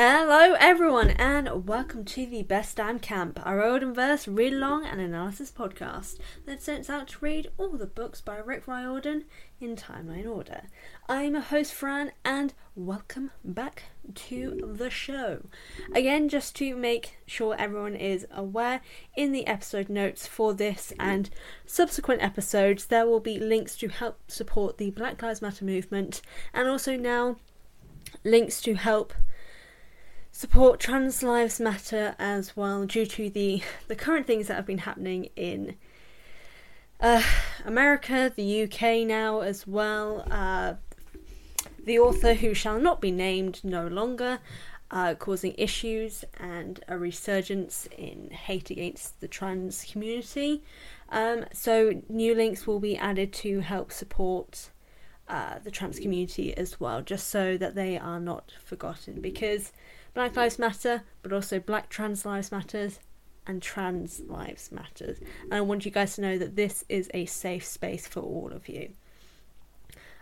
Hello, everyone, and welcome to the Best Damn Camp, Riordanverse read along and analysis podcast that sets out to read all the books by Rick Riordan in timeline order. I'm your host, Fran, and welcome back to the show. Again, just to make sure everyone is aware, in the episode notes for this and subsequent episodes, there will be links to help support the Black Lives Matter movement and also now links to help support trans lives matter as well due to the the current things that have been happening in uh, America, the UK now as well. Uh, the author who shall not be named no longer, uh, causing issues and a resurgence in hate against the trans community. Um, so new links will be added to help support uh, the trans community as well, just so that they are not forgotten because Black Lives Matter, but also Black Trans Lives Matters and Trans Lives Matters. And I want you guys to know that this is a safe space for all of you.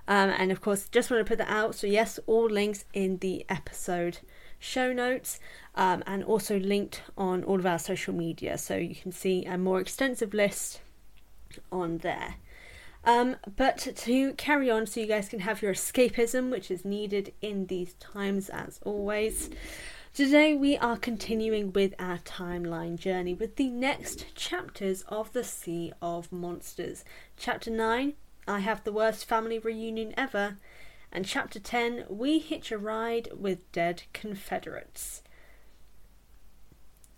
Um, and of course, just want to put that out. So, yes, all links in the episode show notes um, and also linked on all of our social media. So, you can see a more extensive list on there. Um, but to carry on, so you guys can have your escapism, which is needed in these times as always. Today we are continuing with our timeline journey with the next chapters of The Sea of Monsters. Chapter 9 I Have the Worst Family Reunion Ever, and Chapter 10 We Hitch a Ride with Dead Confederates.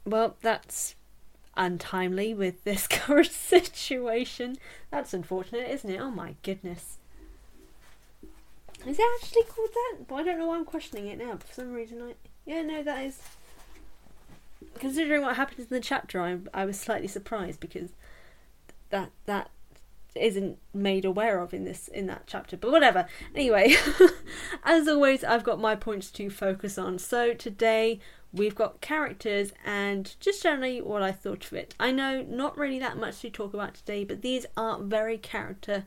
Well, that's untimely with this current situation. That's unfortunate, isn't it? Oh my goodness. Is it actually called that? But I don't know why I'm questioning it now. For some reason, I yeah no, that is. Considering what happened in the chapter, I I was slightly surprised because that that isn't made aware of in this in that chapter. But whatever. Anyway, as always, I've got my points to focus on. So today we've got characters and just generally what I thought of it. I know not really that much to talk about today, but these are very character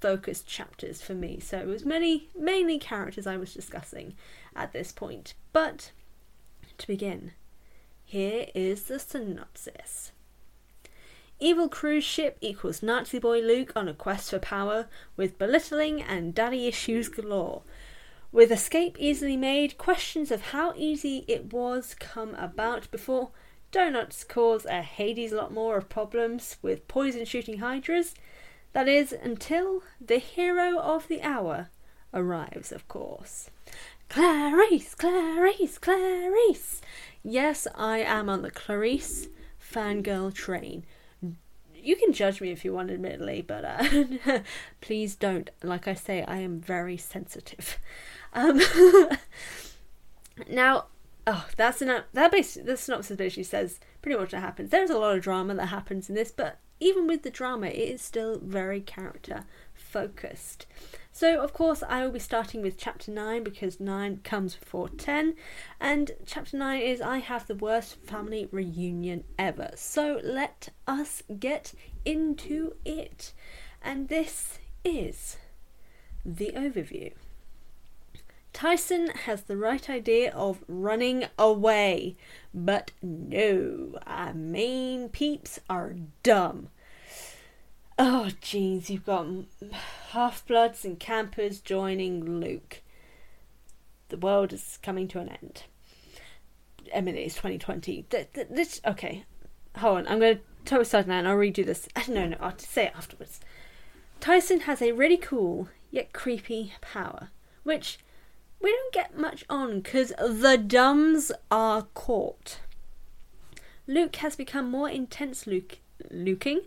focused chapters for me. So it was many mainly characters I was discussing at this point. But to begin, here is the synopsis. Evil cruise ship equals Nazi boy Luke on a quest for power with belittling and daddy issues galore. With escape easily made, questions of how easy it was come about before donuts cause a Hades lot more of problems with poison shooting hydras. That is, until the hero of the hour arrives, of course. Clarisse, Clarisse, Clarisse! Yes, I am on the Clarisse fangirl train. You can judge me if you want, admittedly, but uh, please don't. Like I say, I am very sensitive. Um, now, oh, that's an that basically the synopsis basically says pretty much what happens. There's a lot of drama that happens in this, but even with the drama, it is still very character focused. So, of course, I will be starting with chapter 9 because 9 comes before 10, and chapter 9 is I Have the Worst Family Reunion Ever. So, let us get into it. And this is the overview. Tyson has the right idea of running away, but no, I mean, peeps are dumb. Oh, jeez, you've got half bloods and campers joining Luke. The world is coming to an end. I mean, it's 2020. This, okay, hold on. I'm going to talk aside now and I'll read you this. Ah, no, no, I'll say it afterwards. Tyson has a really cool yet creepy power, which we don't get much on because the dumbs are caught. Luke has become more intense Luke looking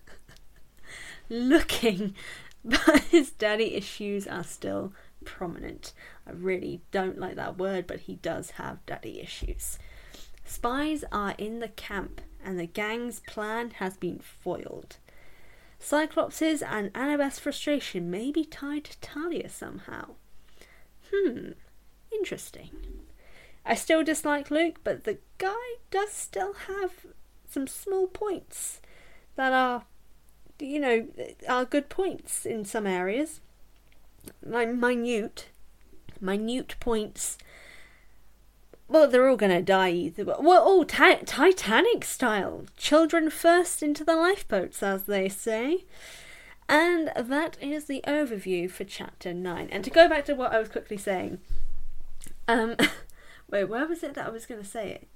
looking but his daddy issues are still prominent. I really don't like that word, but he does have daddy issues. Spies are in the camp, and the gang's plan has been foiled. Cyclopses and Annabeth's frustration may be tied to Talia somehow. Hmm, interesting. I still dislike Luke, but the guy does still have some small points that are, you know, are good points in some areas. Like minute, minute points. Well, they're all going to die either. Well, all ti- Titanic style. Children first into the lifeboats, as they say. And that is the overview for chapter 9. And to go back to what I was quickly saying, um, wait, where was it that I was going to say it?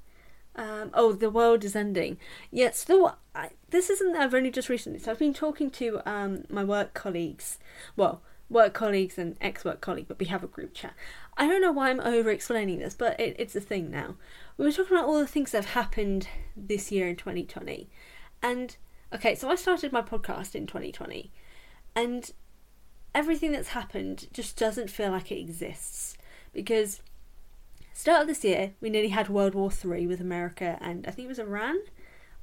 Um, oh, the world is ending. Yes, yeah, I, this isn't. I've only just recently. So I've been talking to um, my work colleagues. Well, work colleagues and ex-work colleague, but we have a group chat. I don't know why I'm over-explaining this, but it, it's a thing now. We were talking about all the things that have happened this year in 2020, and okay, so I started my podcast in 2020, and everything that's happened just doesn't feel like it exists because Start of this year, we nearly had World War Three with America and I think it was Iran.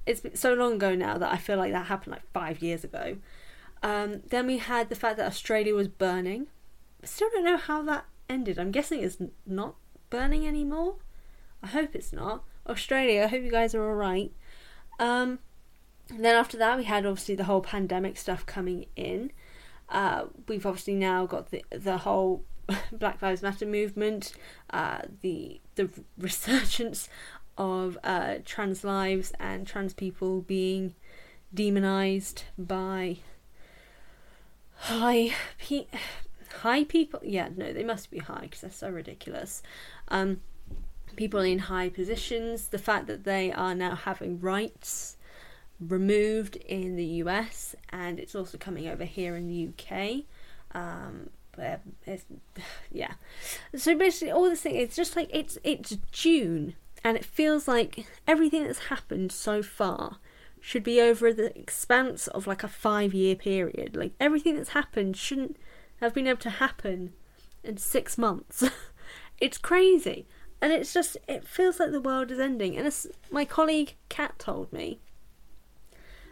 It's so long ago now that I feel like that happened like five years ago. Um, then we had the fact that Australia was burning. I still don't know how that ended. I'm guessing it's not burning anymore. I hope it's not. Australia, I hope you guys are alright. Um, then after that, we had obviously the whole pandemic stuff coming in. Uh, we've obviously now got the the whole Black Lives Matter movement, uh, the the resurgence of uh, trans lives and trans people being demonized by high pe- high people. Yeah, no, they must be high because they're so ridiculous. Um, people in high positions, the fact that they are now having rights removed in the US and it's also coming over here in the UK. Um, but yeah. So basically, all this thing it's just like it's it's June, and it feels like everything that's happened so far should be over the expanse of like a five year period. Like everything that's happened shouldn't have been able to happen in six months. it's crazy, and it's just it feels like the world is ending. And my colleague Kat told me,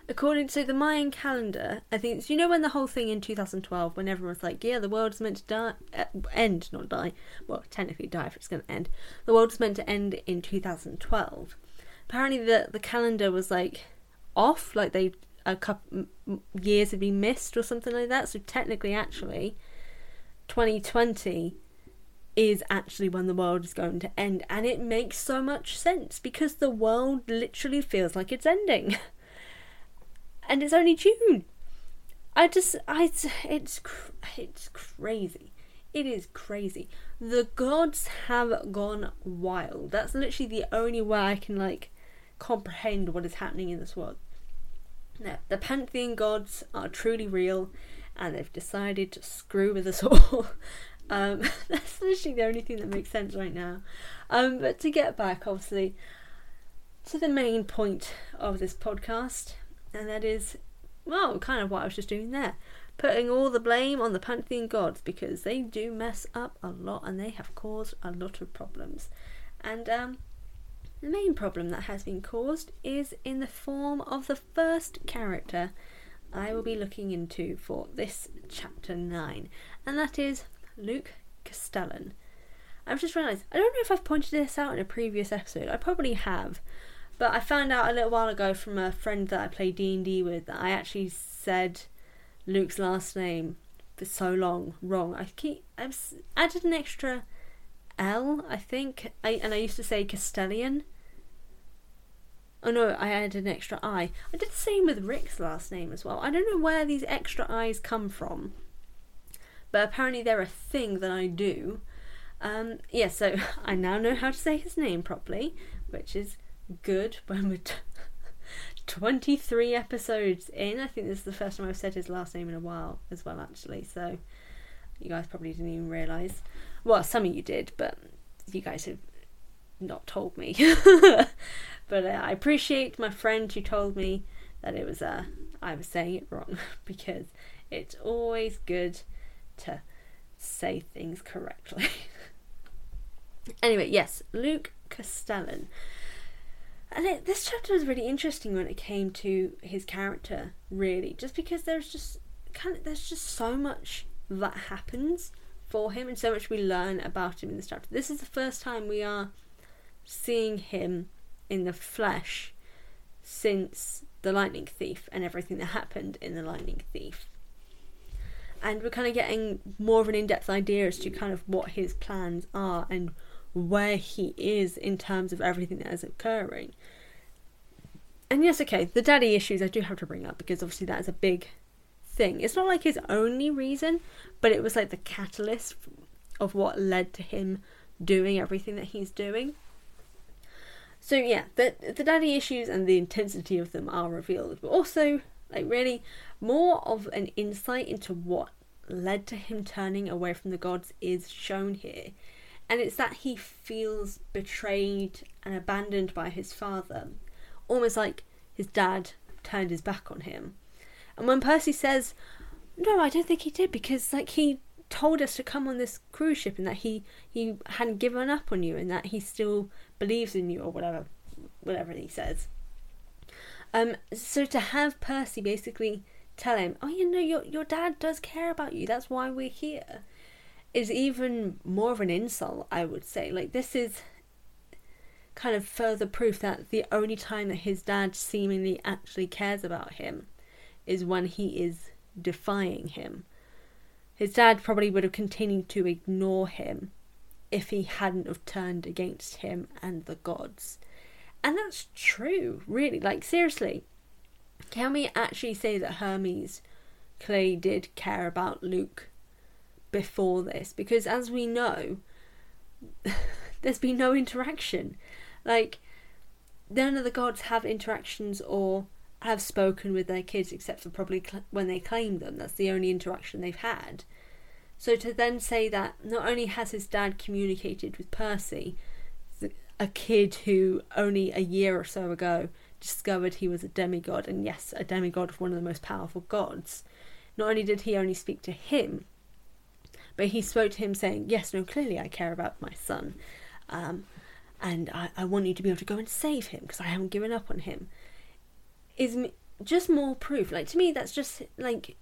according to the Mayan calendar, I think you know when the whole thing in 2012, when everyone was like, "Yeah, the world is meant to die, uh, end, not die." Well, technically die if it's going to end. The world is meant to end in 2012. Apparently, the the calendar was like off, like they a couple years had been missed or something like that. So technically, actually, 2020 is actually when the world is going to end, and it makes so much sense because the world literally feels like it's ending. and it's only June. I just, I, it's, it's crazy. It is crazy. The gods have gone wild. That's literally the only way I can like comprehend what is happening in this world. Now, the pantheon gods are truly real, and they've decided to screw with us all. um, that's literally the only thing that makes sense right now. Um, but to get back, obviously, to the main point of this podcast, and that is, well, kind of what I was just doing there. Putting all the blame on the pantheon gods because they do mess up a lot and they have caused a lot of problems. And um, the main problem that has been caused is in the form of the first character I will be looking into for this chapter 9, and that is Luke Castellan. I've just realised, I don't know if I've pointed this out in a previous episode, I probably have, but I found out a little while ago from a friend that I play D and D with that I actually said Luke's last name for so long wrong. I keep I've added an extra L, I think, I, and I used to say Castellian. Oh no, I added an extra I. I did the same with Rick's last name as well. I don't know where these extra I's come from, but apparently they're a thing that I do. Um, yeah, so I now know how to say his name properly, which is good when we're t- 23 episodes in. I think this is the first time I've said his last name in a while as well, actually. So you guys probably didn't even realise. Well, some of you did, but you guys have not told me. but uh, I appreciate my friend who told me that it was uh, I was saying it wrong because it's always good to say things correctly. anyway, yes, Luke Castellan. And it, this chapter was really interesting when it came to his character, really, just because there's just kind of there's just so much that happens for him and so much we learn about him in this chapter. This is the first time we are seeing him in the flesh since the Lightning Thief and everything that happened in the Lightning Thief. And we're kind of getting more of an in depth idea as to kind of what his plans are and where he is in terms of everything that is occurring. And yes, okay, the daddy issues I do have to bring up because obviously that is a big thing. It's not like his only reason, but it was like the catalyst of what led to him doing everything that he's doing. So yeah, the the daddy issues and the intensity of them are revealed, but also like really more of an insight into what led to him turning away from the gods is shown here and it's that he feels betrayed and abandoned by his father, almost like his dad turned his back on him. And when Percy says, "No, I don't think he did," because like he told us to come on this cruise ship and that he he hadn't given up on you and that he still believes in you or whatever, whatever he says. Um, so to have Percy basically tell him, "Oh, you know, your your dad does care about you. That's why we're here." Is even more of an insult, I would say. Like, this is kind of further proof that the only time that his dad seemingly actually cares about him is when he is defying him. His dad probably would have continued to ignore him if he hadn't have turned against him and the gods. And that's true, really. Like, seriously, can we actually say that Hermes clearly did care about Luke before this because as we know there's been no interaction. Like none of the gods have interactions or have spoken with their kids except for probably cl- when they claim them. That's the only interaction they've had. So to then say that not only has his dad communicated with Percy a kid who only a year or so ago discovered he was a demigod and yes a demigod of one of the most powerful gods not only did he only speak to him but he spoke to him saying, Yes, no, clearly I care about my son. Um, and I, I want you to be able to go and save him because I haven't given up on him. Is just more proof. Like, to me, that's just like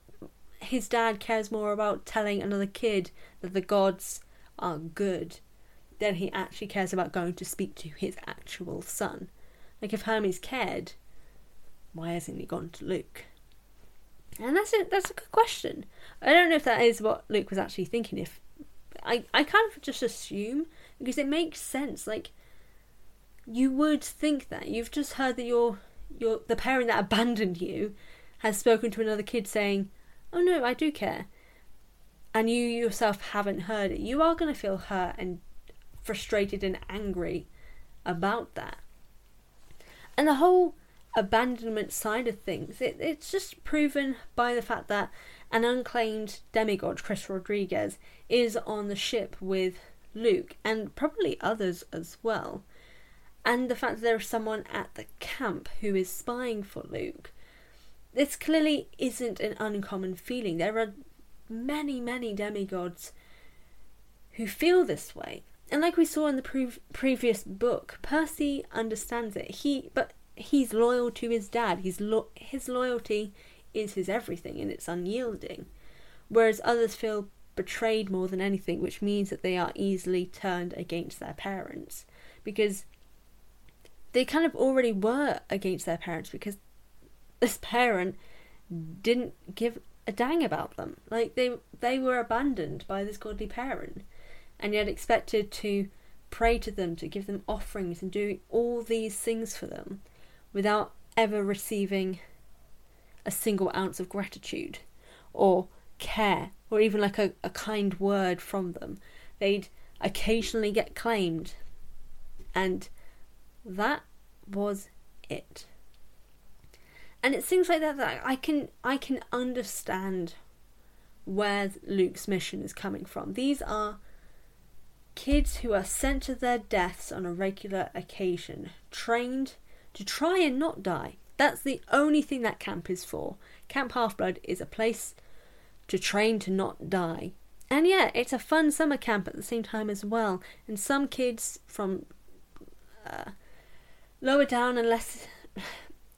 his dad cares more about telling another kid that the gods are good than he actually cares about going to speak to his actual son. Like, if Hermes cared, why hasn't he gone to Luke? And that's a, that's a good question. I don't know if that is what Luke was actually thinking. If I I kind of just assume because it makes sense. Like you would think that you've just heard that your your the parent that abandoned you has spoken to another kid saying, "Oh no, I do care," and you yourself haven't heard it. You are going to feel hurt and frustrated and angry about that. And the whole abandonment side of things, it, it's just proven by the fact that an unclaimed demigod, Chris Rodriguez, is on the ship with Luke and probably others as well. And the fact that there is someone at the camp who is spying for Luke. This clearly isn't an uncommon feeling. There are many, many demigods who feel this way. And like we saw in the pre- previous book, Percy understands it. He, but he's loyal to his dad. He's lo- his loyalty is his everything and it's unyielding. Whereas others feel betrayed more than anything, which means that they are easily turned against their parents because they kind of already were against their parents because this parent didn't give a dang about them. Like they they were abandoned by this godly parent and yet expected to pray to them, to give them offerings and do all these things for them without ever receiving a single ounce of gratitude or care or even like a, a kind word from them. They'd occasionally get claimed, and that was it. and it's things like that that I can I can understand where Luke's mission is coming from. These are kids who are sent to their deaths on a regular occasion, trained to try and not die. That's the only thing that camp is for. Camp Half Blood is a place to train to not die. And yeah, it's a fun summer camp at the same time as well. And some kids from uh, lower down and less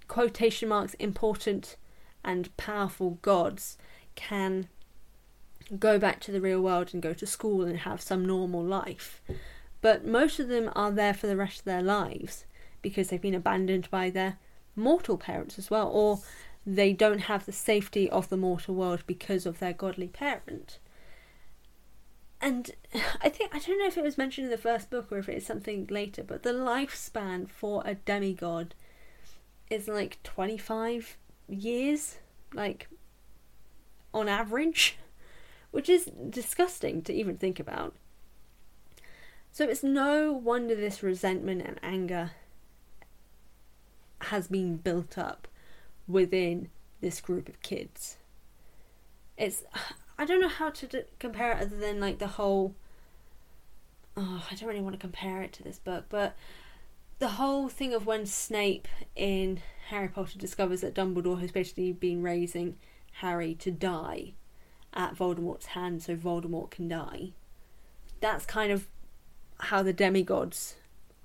quotation marks important and powerful gods can go back to the real world and go to school and have some normal life. But most of them are there for the rest of their lives because they've been abandoned by their mortal parents as well, or they don't have the safety of the mortal world because of their godly parent. And I think, I don't know if it was mentioned in the first book or if it's something later, but the lifespan for a demigod is like 25 years, like on average which is disgusting to even think about. So it's no wonder this resentment and anger has been built up within this group of kids. It's I don't know how to d- compare it other than like the whole oh, I don't really want to compare it to this book, but the whole thing of when Snape in Harry Potter discovers that Dumbledore has basically been raising Harry to die at Voldemort's hand so Voldemort can die. That's kind of how the demigods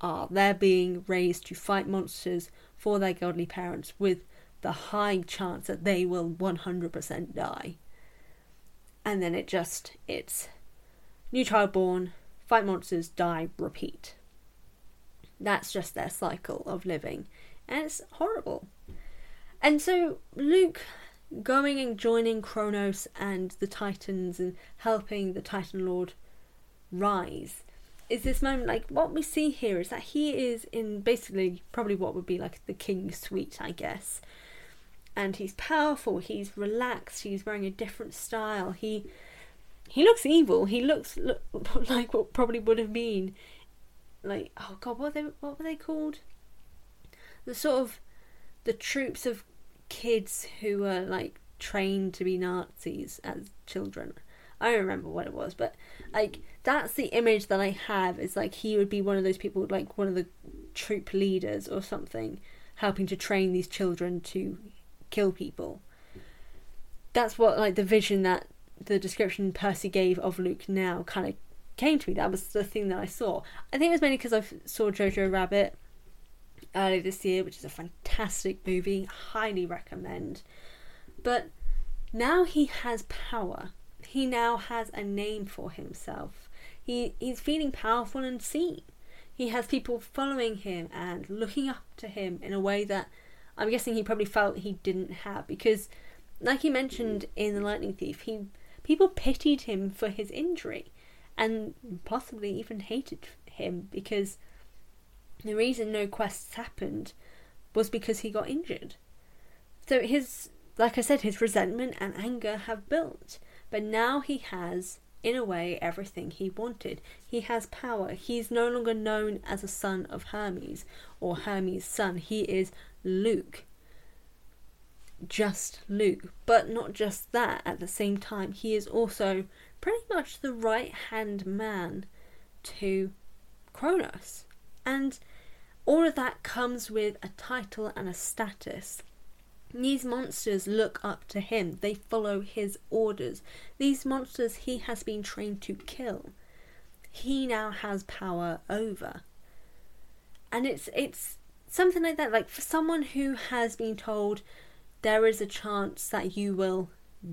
are. They're being raised to fight monsters for their godly parents with the high chance that they will 100% die. And then it just, it's new child born, fight monsters, die, repeat. That's just their cycle of living. And it's horrible. And so Luke going and joining Kronos and the Titans and helping the Titan Lord rise is this moment like what we see here is that he is in basically probably what would be like the king's suite, I guess. And he's powerful, he's relaxed, he's wearing a different style. He he looks evil. He looks look, like what probably would have been like oh god, what they what were they called? The sort of the troops of kids who were like trained to be Nazis as children. I don't remember what it was, but like that's the image that I have is like he would be one of those people, like one of the troop leaders or something, helping to train these children to kill people. That's what like the vision that the description Percy gave of Luke now kind of came to me. That was the thing that I saw. I think it was mainly because I saw Jojo Rabbit earlier this year, which is a fantastic movie. Highly recommend. But now he has power. He now has a name for himself. He he's feeling powerful and seen. He has people following him and looking up to him in a way that I'm guessing he probably felt he didn't have because like he mentioned in The Lightning Thief, he people pitied him for his injury and possibly even hated him because the reason no quests happened was because he got injured. So his, like I said, his resentment and anger have built. But now he has, in a way, everything he wanted. He has power. He's no longer known as a son of Hermes or Hermes' son. He is Luke. Just Luke. But not just that, at the same time, he is also pretty much the right hand man to Kronos. And all of that comes with a title and a status. These monsters look up to him, they follow his orders. These monsters he has been trained to kill. He now has power over. And it's it's something like that like for someone who has been told there is a chance that you will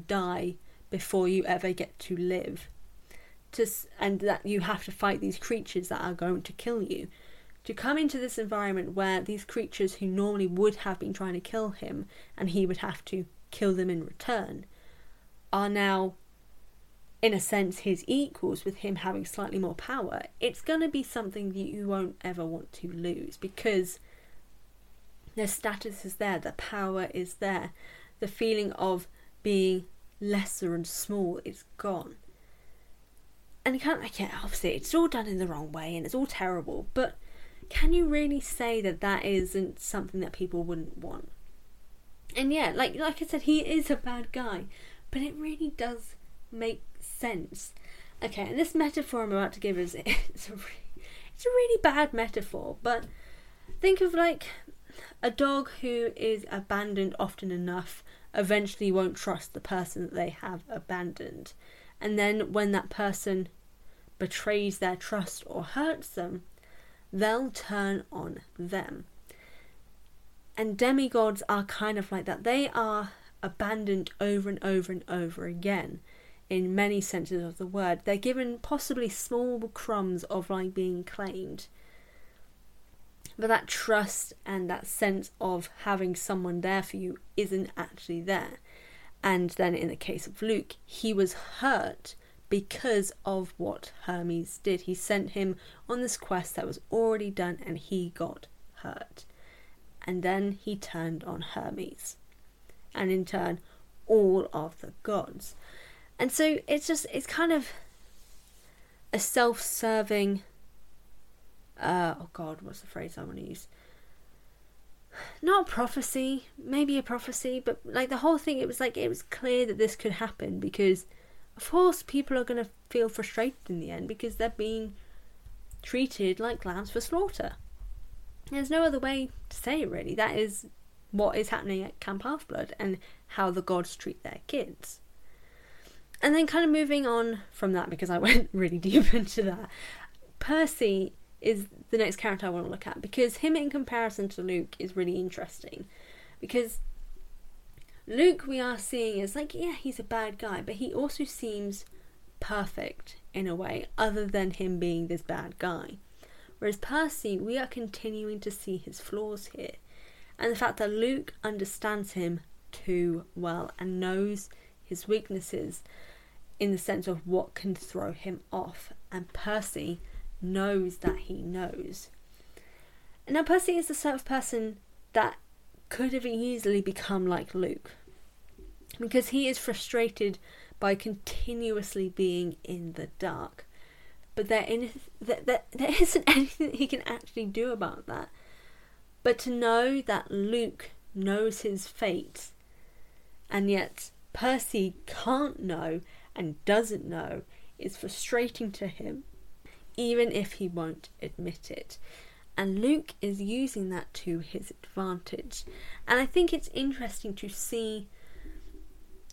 die before you ever get to live to and that you have to fight these creatures that are going to kill you to come into this environment where these creatures who normally would have been trying to kill him and he would have to kill them in return are now in a sense his equals with him having slightly more power it's going to be something that you won't ever want to lose because their status is there the power is there the feeling of being lesser and small is gone. And you can't like yeah obviously it's all done in the wrong way and it's all terrible but can you really say that that isn't something that people wouldn't want? And yeah, like like I said, he is a bad guy, but it really does make sense. Okay, and this metaphor I'm about to give is it's a really, it's a really bad metaphor, but think of like a dog who is abandoned often enough eventually won't trust the person that they have abandoned. And then when that person betrays their trust or hurts them, they'll turn on them. And demigods are kind of like that. They are abandoned over and over and over again in many senses of the word. They're given possibly small crumbs of like being claimed. But that trust and that sense of having someone there for you isn't actually there. And then in the case of Luke, he was hurt because of what Hermes did. He sent him on this quest that was already done and he got hurt. And then he turned on Hermes. And in turn, all of the gods. And so it's just, it's kind of a self serving. Uh, oh God, what's the phrase I want to use? Not prophecy, maybe a prophecy, but like the whole thing, it was like it was clear that this could happen because of course, people are going to feel frustrated in the end because they're being treated like lambs for slaughter. There's no other way to say it, really. That is what is happening at Camp Half Blood and how the gods treat their kids. And then, kind of moving on from that, because I went really deep into that, Percy is the next character I want to look at because him in comparison to Luke is really interesting. Because Luke, we are seeing is like, yeah, he's a bad guy, but he also seems perfect in a way, other than him being this bad guy. Whereas Percy, we are continuing to see his flaws here. And the fact that Luke understands him too well and knows his weaknesses in the sense of what can throw him off. And Percy knows that he knows. And now, Percy is the sort of person that could have easily become like Luke. Because he is frustrated by continuously being in the dark. But there, in, there, there, there isn't anything he can actually do about that. But to know that Luke knows his fate, and yet Percy can't know and doesn't know, is frustrating to him, even if he won't admit it. And Luke is using that to his advantage. And I think it's interesting to see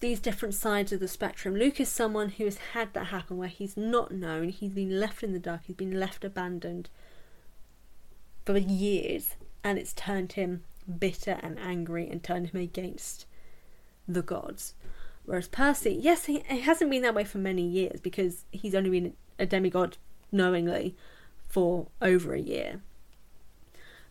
these different sides of the spectrum. Luke is someone who has had that happen where he's not known, he's been left in the dark, he's been left abandoned for years, and it's turned him bitter and angry and turned him against the gods. Whereas Percy, yes, he, he hasn't been that way for many years because he's only been a demigod knowingly for over a year.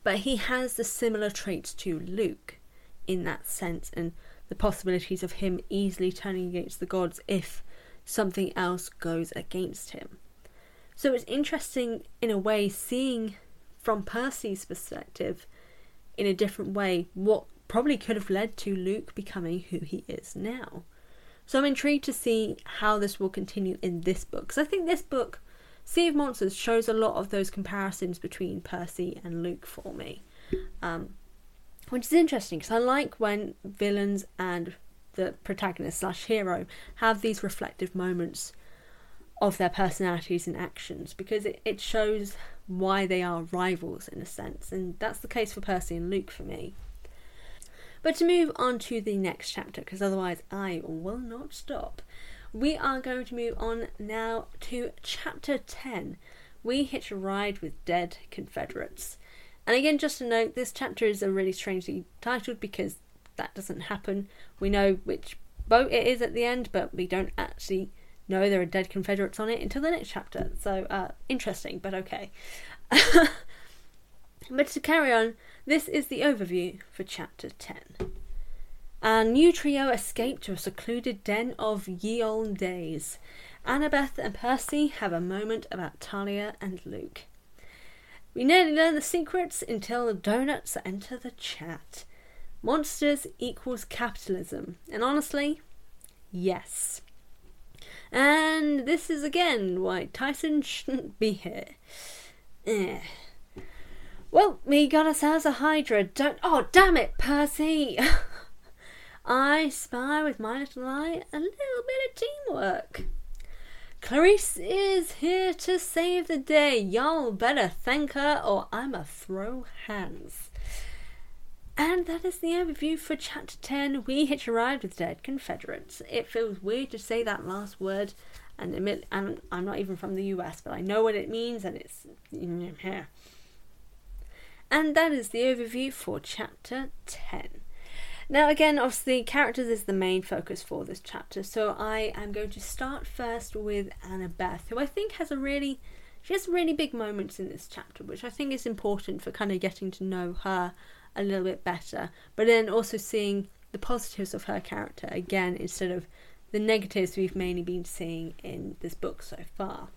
But he has the similar traits to Luke in that sense, and the possibilities of him easily turning against the gods if something else goes against him. So it's interesting, in a way, seeing from Percy's perspective in a different way what probably could have led to Luke becoming who he is now. So I'm intrigued to see how this will continue in this book because I think this book, Sea of Monsters, shows a lot of those comparisons between Percy and Luke for me. Um, which is interesting because I like when villains and the protagonist slash hero have these reflective moments of their personalities and actions because it, it shows why they are rivals in a sense, and that's the case for Percy and Luke for me. But to move on to the next chapter, because otherwise I will not stop, we are going to move on now to chapter 10. We hitch a ride with dead Confederates. And again, just to note, this chapter is a really strangely titled because that doesn't happen. We know which boat it is at the end, but we don't actually know there are dead Confederates on it until the next chapter. So, uh, interesting, but okay. but to carry on, this is the overview for chapter 10. Our new trio escape to a secluded den of ye olde days. Annabeth and Percy have a moment about Talia and Luke. We nearly learn the secrets until the donuts enter the chat. Monsters equals capitalism. And honestly, yes. And this is again why Tyson shouldn't be here. Eh. Well, we got ourselves a Hydra. Don't. Oh, damn it, Percy! I spy with my little eye a little bit of teamwork. Clarisse is here to save the day. Y'all better thank her or I'ma throw hands. And that is the overview for Chapter 10 We Hitch a Ride with Dead Confederates. It feels weird to say that last word, and, admit, and I'm not even from the US, but I know what it means, and it's. Here. And that is the overview for Chapter 10. Now, again, obviously, characters is the main focus for this chapter, so I am going to start first with Annabeth, who I think has a really, she has really big moments in this chapter, which I think is important for kind of getting to know her a little bit better, but then also seeing the positives of her character again instead of the negatives we've mainly been seeing in this book so far.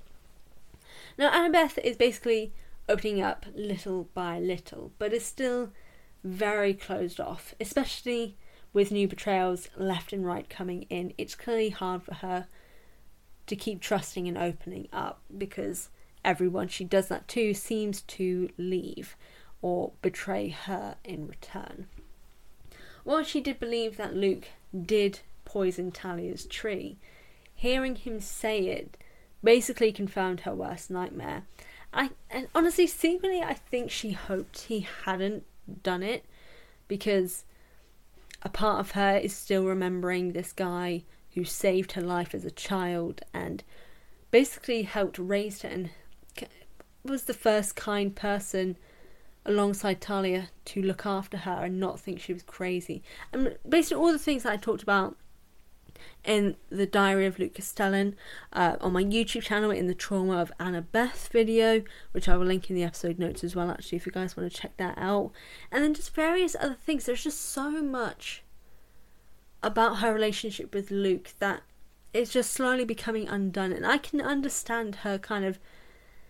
Now, Annabeth is basically opening up little by little, but is still very closed off, especially with new betrayals left and right coming in. It's clearly hard for her to keep trusting and opening up because everyone she does that to seems to leave or betray her in return. While she did believe that Luke did poison Talia's tree, hearing him say it basically confirmed her worst nightmare. I and honestly, secretly, I think she hoped he hadn't done it because a part of her is still remembering this guy who saved her life as a child and basically helped raise her and was the first kind person alongside Talia to look after her and not think she was crazy. And basically, all the things that I talked about in the Diary of Luke Castellan uh, on my YouTube channel in the Trauma of Annabeth video, which I will link in the episode notes as well, actually, if you guys want to check that out. And then just various other things. There's just so much about her relationship with Luke that is just slowly becoming undone. And I can understand her kind of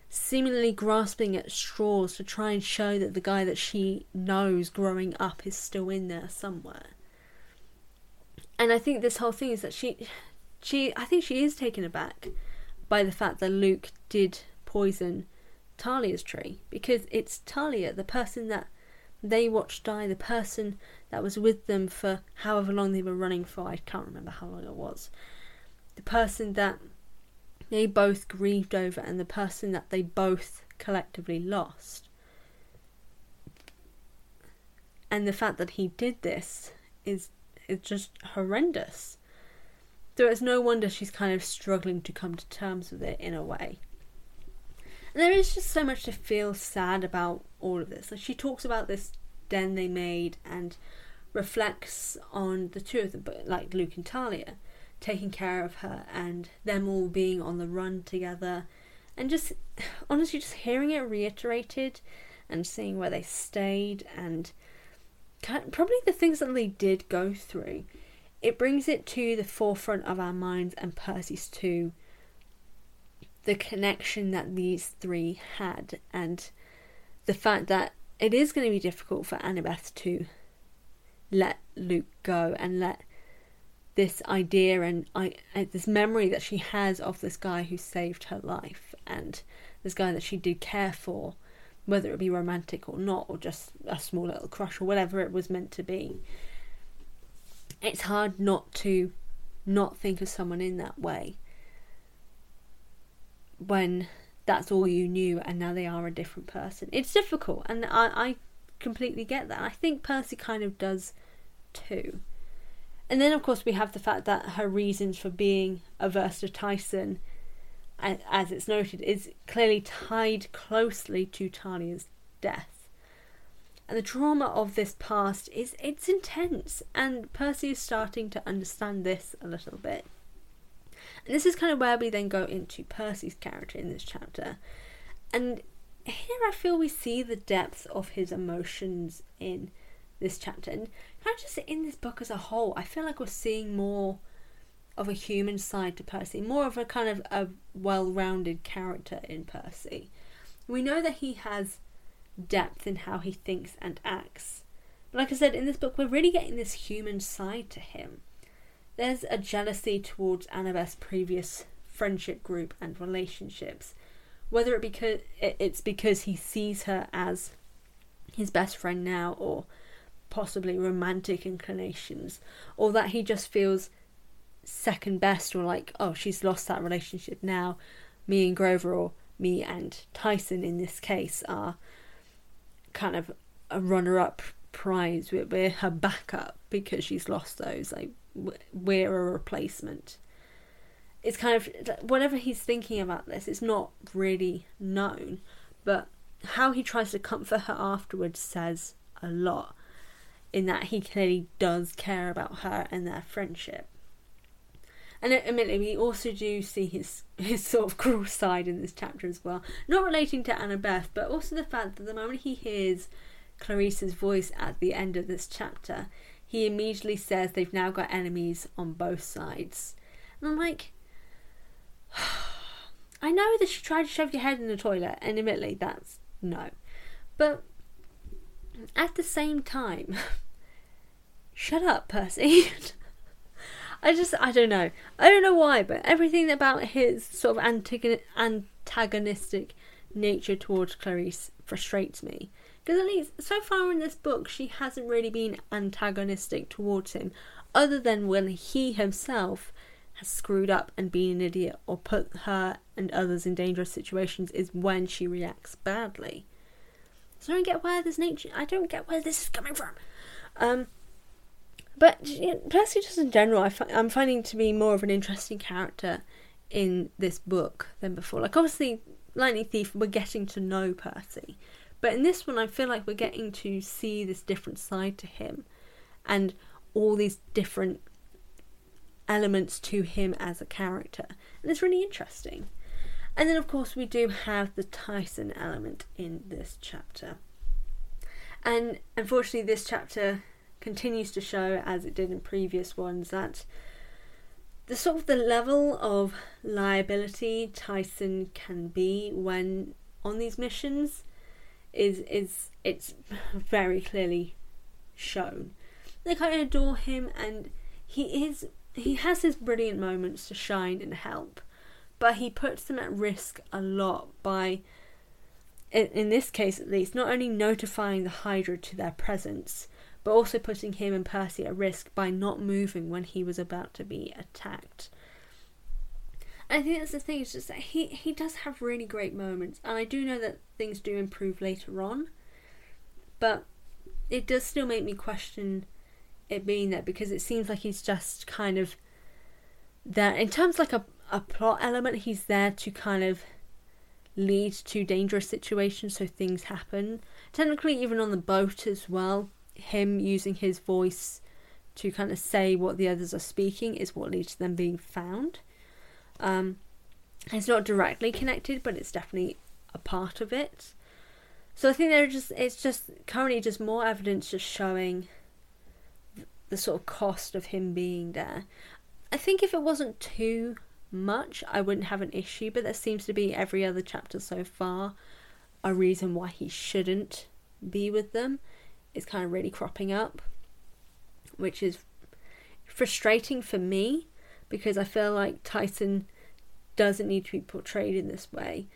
seemingly grasping at straws to try and show that the guy that she knows growing up is still in there somewhere and I think this whole thing is that she, she, I think she is taken aback by the fact that Luke did poison Talia's tree because it's Talia, the person that they watched die, the person that was with them for however long they were running for. I can't remember how long it was. The person that they both grieved over, and the person that they both collectively lost. And the fact that he did this is is just horrendous. So it's no wonder she's kind of struggling to come to terms with it in a way. And there is just so much to feel sad about all of this. Like she talks about this den they made and reflects on the two of them, but like Luke and Talia, taking care of her and them all being on the run together, and just honestly just hearing it reiterated and seeing where they stayed and probably the things that they did go through, it brings it to the forefront of our minds and Percy's too. The connection that these three had, and the fact that it is going to be difficult for Annabeth to let Luke go and let this idea and I, uh, this memory that she has of this guy who saved her life and this guy that she did care for whether it be romantic or not, or just a small little crush or whatever it was meant to be. It's hard not to not think of someone in that way when that's all you knew and now they are a different person. It's difficult, and I, I completely get that. I think Percy kind of does too. And then, of course, we have the fact that her reasons for being averse to Tyson as it's noted, is clearly tied closely to Talia's death. And the trauma of this past is it's intense, and Percy is starting to understand this a little bit. And this is kind of where we then go into Percy's character in this chapter. And here I feel we see the depth of his emotions in this chapter. And kind of just in this book as a whole, I feel like we're seeing more of a human side to Percy, more of a kind of a well-rounded character in Percy. We know that he has depth in how he thinks and acts. But like I said, in this book, we're really getting this human side to him. There's a jealousy towards Annabeth's previous friendship group and relationships, whether it because it's because he sees her as his best friend now, or possibly romantic inclinations, or that he just feels second best, or like, oh, she's lost that relationship now. Me and Grover, or me and Tyson in this case, are kind of a runner up prize. We're, we're her backup because she's lost those. Like, we're a replacement. It's kind of whatever he's thinking about this, it's not really known, but how he tries to comfort her afterwards says a lot in that he clearly does care about her and their friendship. And admittedly, we also do see his his sort of cruel side in this chapter as well. Not relating to Annabeth, but also the fact that the moment he hears Clarisse's voice at the end of this chapter, he immediately says they've now got enemies on both sides. And I'm like, I know that you tried to shove your head in the toilet, and admittedly, that's no. But at the same time, shut up, Percy. I just, I don't know. I don't know why, but everything about his sort of antagonistic nature towards Clarisse frustrates me. Because at least so far in this book, she hasn't really been antagonistic towards him, other than when he himself has screwed up and been an idiot or put her and others in dangerous situations is when she reacts badly. So I don't get where this nature. I don't get where this is coming from. Um, but you know, Percy, just in general, I fi- I'm finding to be more of an interesting character in this book than before. Like obviously, Lightning Thief, we're getting to know Percy, but in this one, I feel like we're getting to see this different side to him, and all these different elements to him as a character, and it's really interesting. And then, of course, we do have the Tyson element in this chapter. And unfortunately, this chapter continues to show, as it did in previous ones, that the sort of the level of liability Tyson can be when on these missions is is it's very clearly shown. They kind of adore him, and he is he has his brilliant moments to shine and help, but he puts them at risk a lot by, in, in this case at least, not only notifying the Hydra to their presence, but also putting him and Percy at risk by not moving when he was about to be attacked. I think that's the thing, it's just that he, he does have really great moments, and I do know that things do improve later on, but it does still make me question it being there because it seems like he's just kind of there in terms like a, a plot element he's there to kind of lead to dangerous situations so things happen technically even on the boat as well him using his voice to kind of say what the others are speaking is what leads to them being found um, it's not directly connected but it's definitely a part of it so i think there just it's just currently just more evidence just showing the sort of cost of him being there. I think if it wasn't too much, I wouldn't have an issue, but there seems to be every other chapter so far a reason why he shouldn't be with them. It's kind of really cropping up, which is frustrating for me because I feel like Tyson doesn't need to be portrayed in this way,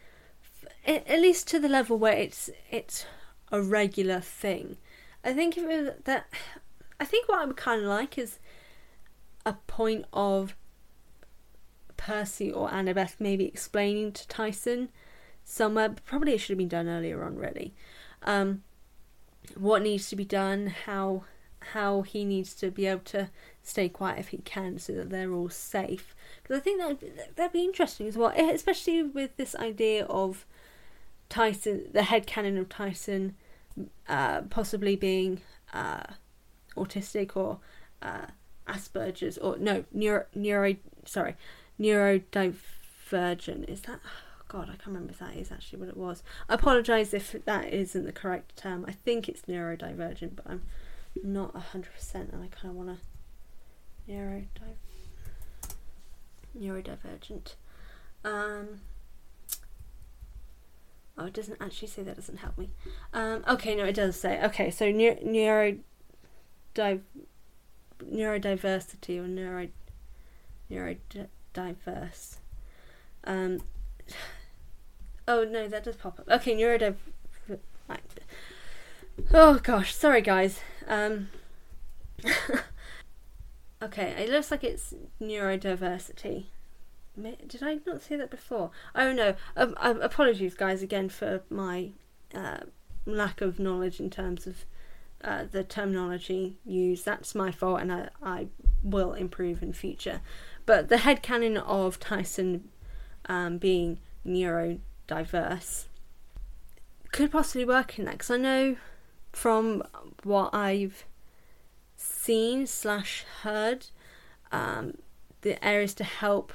at least to the level where it's it's a regular thing. I think that I think what I would kind of like is a point of Percy or Annabeth maybe explaining to Tyson somewhere. Probably it should have been done earlier on, really. Um, what needs to be done, how how he needs to be able to stay quiet if he can, so that they're all safe. Because I think that that'd be interesting as well, especially with this idea of Tyson, the head canon of Tyson, uh, possibly being. Uh, autistic or uh, Asperger's or no neuro neuro sorry neurodivergent. Is that? God, I can't remember if that is actually what it was. I apologise if that isn't the correct term. I think it's neurodivergent, but I'm not hundred percent, and I kind of want to neurodiv neurodivergent. Um, oh, it doesn't actually say that. Doesn't help me. Um, okay, no, it does say. Okay, so neuro, neuro di- neurodiversity or neuro neurodiverse. Um, oh no, that does pop up. Okay, neurodiv. Oh gosh, sorry guys. Um, okay, it looks like it's neurodiversity. Did I not say that before? Oh no. Um, um, apologies, guys, again for my uh, lack of knowledge in terms of uh, the terminology used. That's my fault, and I, I will improve in future. But the head canon of Tyson um, being neurodiverse could possibly work in that because I know from what I've seen slash heard, um, the areas to help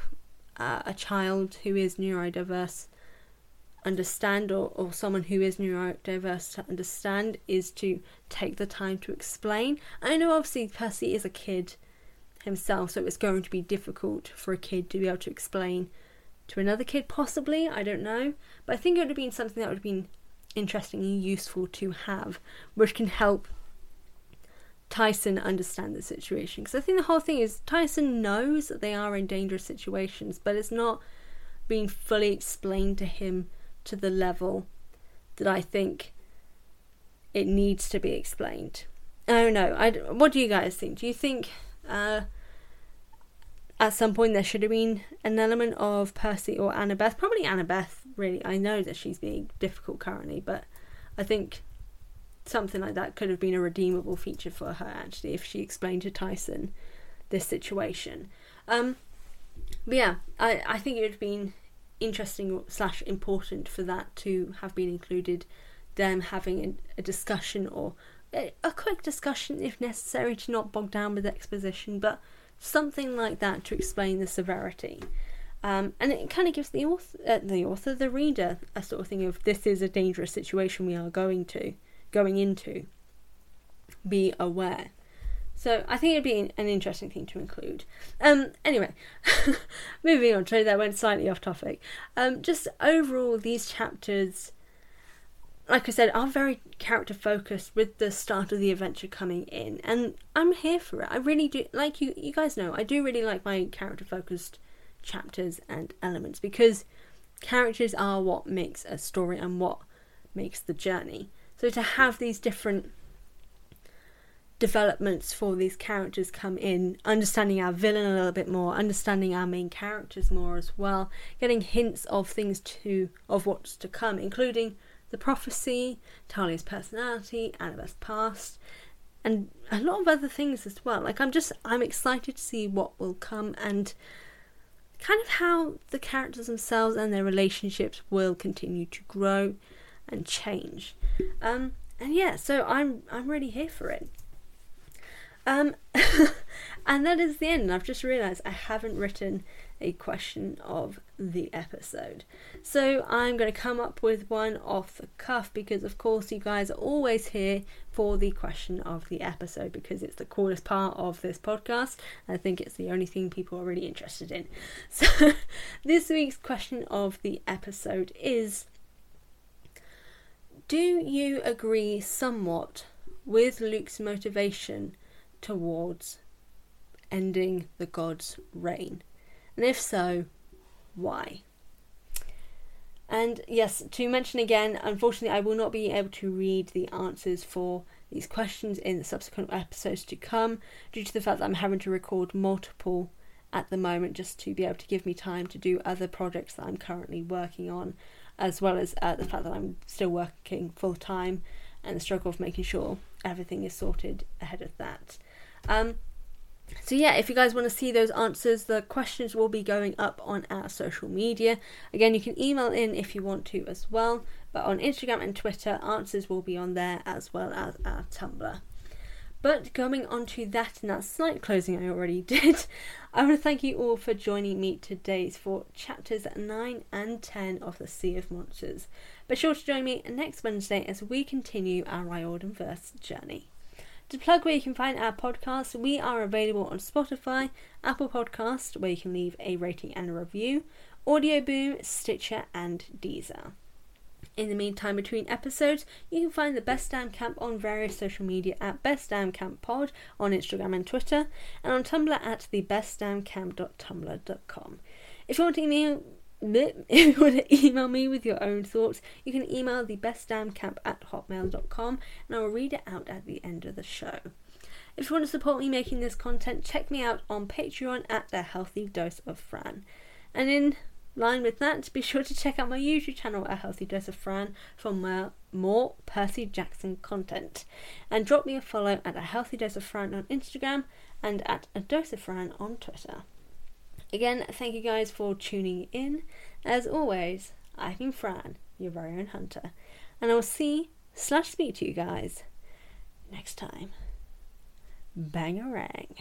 uh, a child who is neurodiverse understand or, or someone who is neurodiverse to understand is to take the time to explain. I know obviously Percy is a kid himself, so it's going to be difficult for a kid to be able to explain to another kid, possibly, I don't know. But I think it would have been something that would have been interesting and useful to have, which can help Tyson understand the situation. Because I think the whole thing is Tyson knows that they are in dangerous situations, but it's not being fully explained to him to the level that I think it needs to be explained. I don't know. I, what do you guys think? Do you think uh, at some point there should have been an element of Percy or Annabeth? Probably Annabeth, really. I know that she's being difficult currently, but I think something like that could have been a redeemable feature for her actually if she explained to Tyson this situation. Um, but yeah, I, I think it would have been interesting slash important for that to have been included. Them having a, a discussion or a, a, quick discussion if necessary to not bog down with exposition, but something like that to explain the severity. Um, and it kind of gives the author, uh, the author, the reader, a sort of thing of this is a dangerous situation we are going to, going into. Be aware. So I think it'd be an interesting thing to include. Um, anyway, moving on. Sorry, that went slightly off topic. Um, just overall, these chapters, like I said, are very character focused with the start of the adventure coming in, and I'm here for it. I really do. Like you, you guys know, I do really like my character focused chapters and elements because characters are what makes a story and what makes the journey. So to have these different developments for these characters come in, understanding our villain a little bit more, understanding our main characters more as well, getting hints of things to of what's to come, including the prophecy, Thalia's personality, Annabeth's past, and a lot of other things as well. Like I'm just I'm excited to see what will come and kind of how the characters themselves and their relationships will continue to grow and change. Um, and yeah, so I'm I'm really here for it. Um, and that is the end. I've just realised I haven't written a question of the episode. So I'm going to come up with one off the cuff because, of course, you guys are always here for the question of the episode because it's the coolest part of this podcast. I think it's the only thing people are really interested in. So this week's question of the episode is Do you agree somewhat with Luke's motivation towards ending the god's reign? And if so, why? And yes, to mention again, unfortunately, I will not be able to read the answers for these questions in the subsequent episodes to come due to the fact that I'm having to record multiple at the moment just to be able to give me time to do other projects that I'm currently working on, as well as uh, the fact that I'm still working full time and the struggle of making sure everything is sorted ahead of that. Um, so yeah, if you guys want to see those answers, the questions will be going up on our social media. Again, you can email in if you want to as well, but on Instagram and Twitter, answers will be on there as well as our Tumblr. But going on to that and that slight closing I already did, I want to thank you all for joining me today for chapters 9 and 10 of The Sea of Monsters. Be sure to join me next Wednesday as we continue our Riordanverse journey. To plug where you can find our podcast, we are available on Spotify, Apple Podcast, where you can leave a rating and a review, Audioboom, Stitcher, and Deezer. In the meantime, between episodes, you can find the Best Damn Camp on various social media at Best Damn Camp Pod on Instagram and Twitter, and on Tumblr at thebestdamncamp.tumblr.com. If you want to email if you want to email me with your own thoughts, you can email the bestdamncamp at hotmail.com and I will read it out at the end of the show. If you want to support me making this content, check me out on Patreon at The Healthy Dose of Fran. And in line with that, be sure to check out my YouTube channel, A Healthy Dose of Fran, for more, more Percy Jackson content. And drop me a follow at A Healthy Dose of Fran on Instagram and at A Dose of Fran on Twitter. Again, thank you guys for tuning in. As always, I've been Fran, your very own hunter, and I'll see slash speak to you guys next time. Bangarang.